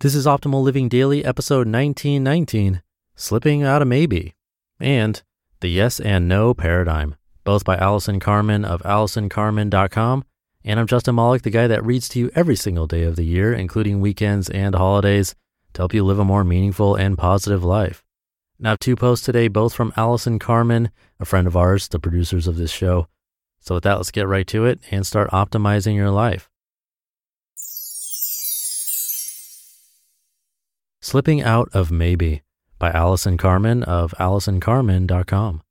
This is Optimal Living Daily, episode 1919 Slipping Out of Maybe, and The Yes and No Paradigm, both by Allison Carmen of AllisonCarmen.com. And I'm Justin Malik, the guy that reads to you every single day of the year, including weekends and holidays, to help you live a more meaningful and positive life. Now, two posts today, both from Allison Carmen, a friend of ours, the producers of this show. So, with that, let's get right to it and start optimizing your life. Slipping Out of Maybe by Allison Carmen of AllisonCarmen.com.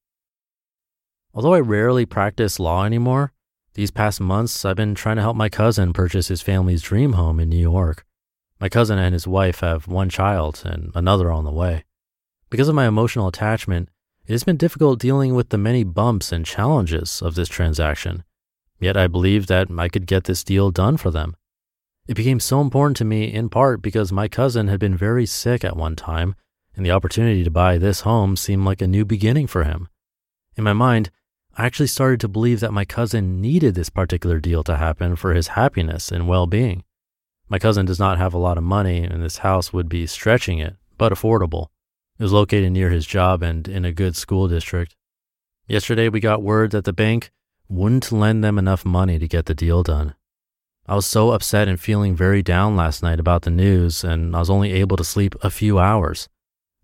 Although I rarely practice law anymore, these past months I've been trying to help my cousin purchase his family's dream home in New York. My cousin and his wife have one child and another on the way. Because of my emotional attachment, it has been difficult dealing with the many bumps and challenges of this transaction. Yet I believe that I could get this deal done for them. It became so important to me in part because my cousin had been very sick at one time, and the opportunity to buy this home seemed like a new beginning for him. In my mind, I actually started to believe that my cousin needed this particular deal to happen for his happiness and well being. My cousin does not have a lot of money, and this house would be stretching it, but affordable. It was located near his job and in a good school district. Yesterday, we got word that the bank wouldn't lend them enough money to get the deal done. I was so upset and feeling very down last night about the news, and I was only able to sleep a few hours.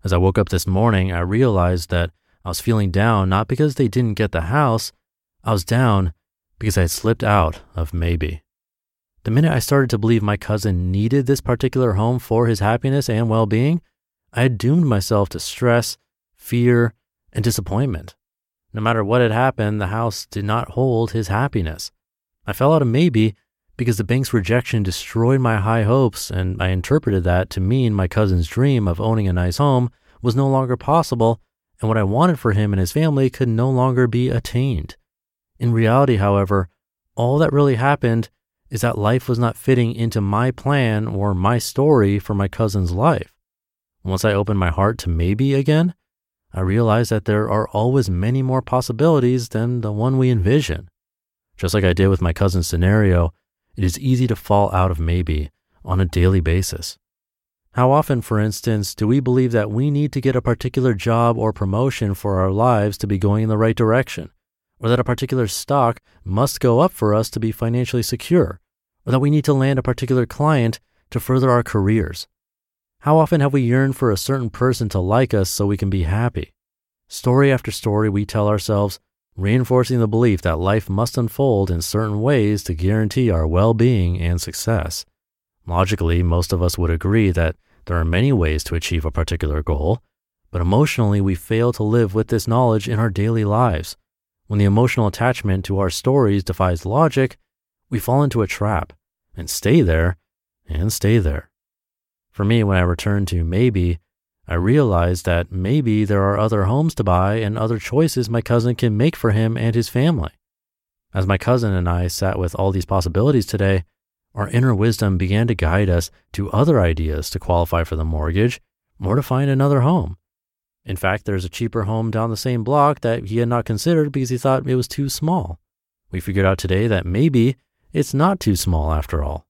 As I woke up this morning, I realized that I was feeling down not because they didn't get the house, I was down because I had slipped out of maybe. The minute I started to believe my cousin needed this particular home for his happiness and well being, I had doomed myself to stress, fear, and disappointment. No matter what had happened, the house did not hold his happiness. I fell out of maybe because the bank's rejection destroyed my high hopes, and I interpreted that to mean my cousin's dream of owning a nice home was no longer possible, and what I wanted for him and his family could no longer be attained. In reality, however, all that really happened is that life was not fitting into my plan or my story for my cousin's life. Once I opened my heart to maybe again, I realized that there are always many more possibilities than the one we envision. Just like I did with my cousin's scenario, it is easy to fall out of maybe on a daily basis. How often, for instance, do we believe that we need to get a particular job or promotion for our lives to be going in the right direction? Or that a particular stock must go up for us to be financially secure? Or that we need to land a particular client to further our careers? How often have we yearned for a certain person to like us so we can be happy? Story after story, we tell ourselves, reinforcing the belief that life must unfold in certain ways to guarantee our well being and success. Logically, most of us would agree that there are many ways to achieve a particular goal, but emotionally, we fail to live with this knowledge in our daily lives. When the emotional attachment to our stories defies logic, we fall into a trap and stay there and stay there. For me, when I return to maybe, I realized that maybe there are other homes to buy and other choices my cousin can make for him and his family. As my cousin and I sat with all these possibilities today, our inner wisdom began to guide us to other ideas to qualify for the mortgage or to find another home. In fact, there's a cheaper home down the same block that he had not considered because he thought it was too small. We figured out today that maybe it's not too small after all.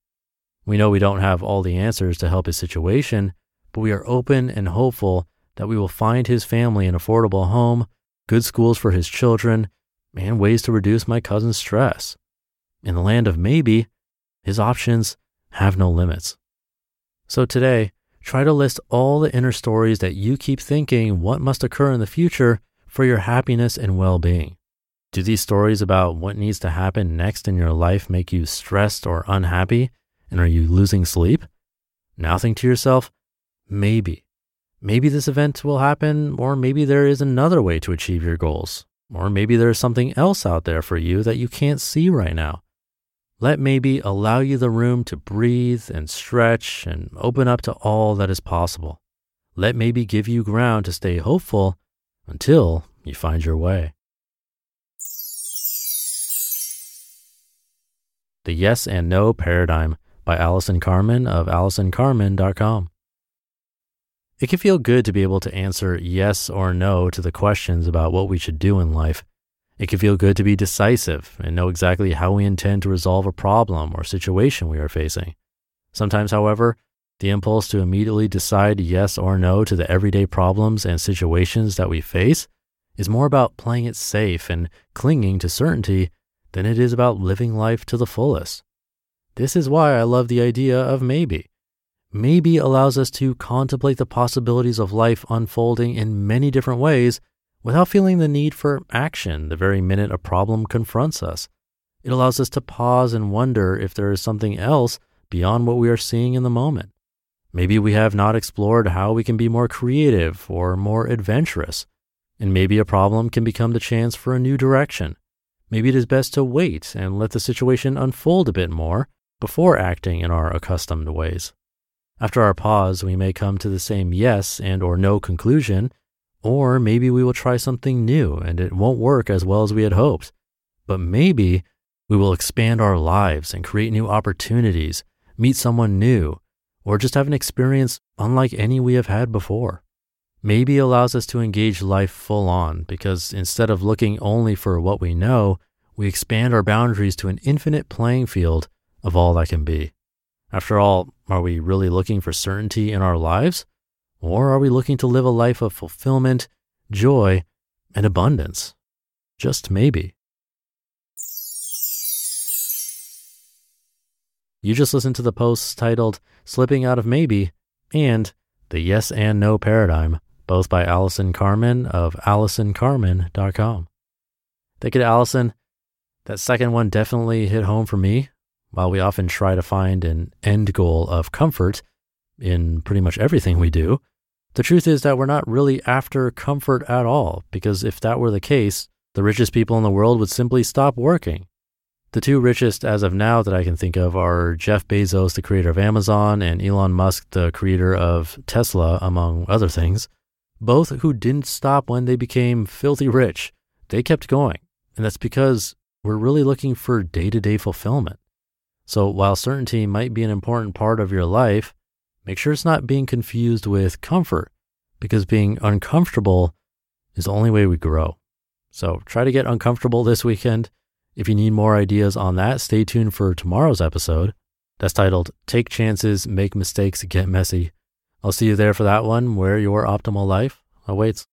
We know we don't have all the answers to help his situation, but we are open and hopeful that we will find his family an affordable home, good schools for his children, and ways to reduce my cousin's stress. In the land of maybe, his options have no limits. So today, try to list all the inner stories that you keep thinking what must occur in the future for your happiness and well being. Do these stories about what needs to happen next in your life make you stressed or unhappy? And are you losing sleep? Now think to yourself, maybe. Maybe this event will happen, or maybe there is another way to achieve your goals, or maybe there's something else out there for you that you can't see right now. Let maybe allow you the room to breathe and stretch and open up to all that is possible. Let maybe give you ground to stay hopeful until you find your way. The Yes and No Paradigm by Allison Carmen of AllisonCarmen.com. It can feel good to be able to answer yes or no to the questions about what we should do in life. It can feel good to be decisive and know exactly how we intend to resolve a problem or situation we are facing. Sometimes, however, the impulse to immediately decide yes or no to the everyday problems and situations that we face is more about playing it safe and clinging to certainty than it is about living life to the fullest. This is why I love the idea of maybe. Maybe allows us to contemplate the possibilities of life unfolding in many different ways without feeling the need for action the very minute a problem confronts us. It allows us to pause and wonder if there is something else beyond what we are seeing in the moment. Maybe we have not explored how we can be more creative or more adventurous. And maybe a problem can become the chance for a new direction. Maybe it is best to wait and let the situation unfold a bit more before acting in our accustomed ways. After our pause, we may come to the same yes and or no conclusion, or maybe we will try something new and it won't work as well as we had hoped. But maybe we will expand our lives and create new opportunities, meet someone new, or just have an experience unlike any we have had before. Maybe allows us to engage life full on because instead of looking only for what we know, we expand our boundaries to an infinite playing field of all that can be. After all, are we really looking for certainty in our lives? Or are we looking to live a life of fulfillment, joy, and abundance? Just maybe. You just listened to the posts titled Slipping Out of Maybe and The Yes and No Paradigm both by Allison Carmen of AllisonCarmen.com. Thank you Allison. That second one definitely hit home for me. While we often try to find an end goal of comfort in pretty much everything we do, the truth is that we're not really after comfort at all, because if that were the case, the richest people in the world would simply stop working. The two richest as of now that I can think of are Jeff Bezos, the creator of Amazon, and Elon Musk, the creator of Tesla, among other things both who didn't stop when they became filthy rich. They kept going. And that's because we're really looking for day to day fulfillment. So while certainty might be an important part of your life, make sure it's not being confused with comfort because being uncomfortable is the only way we grow. So try to get uncomfortable this weekend. If you need more ideas on that, stay tuned for tomorrow's episode. That's titled Take Chances, Make Mistakes, Get Messy. I'll see you there for that one where your optimal life awaits.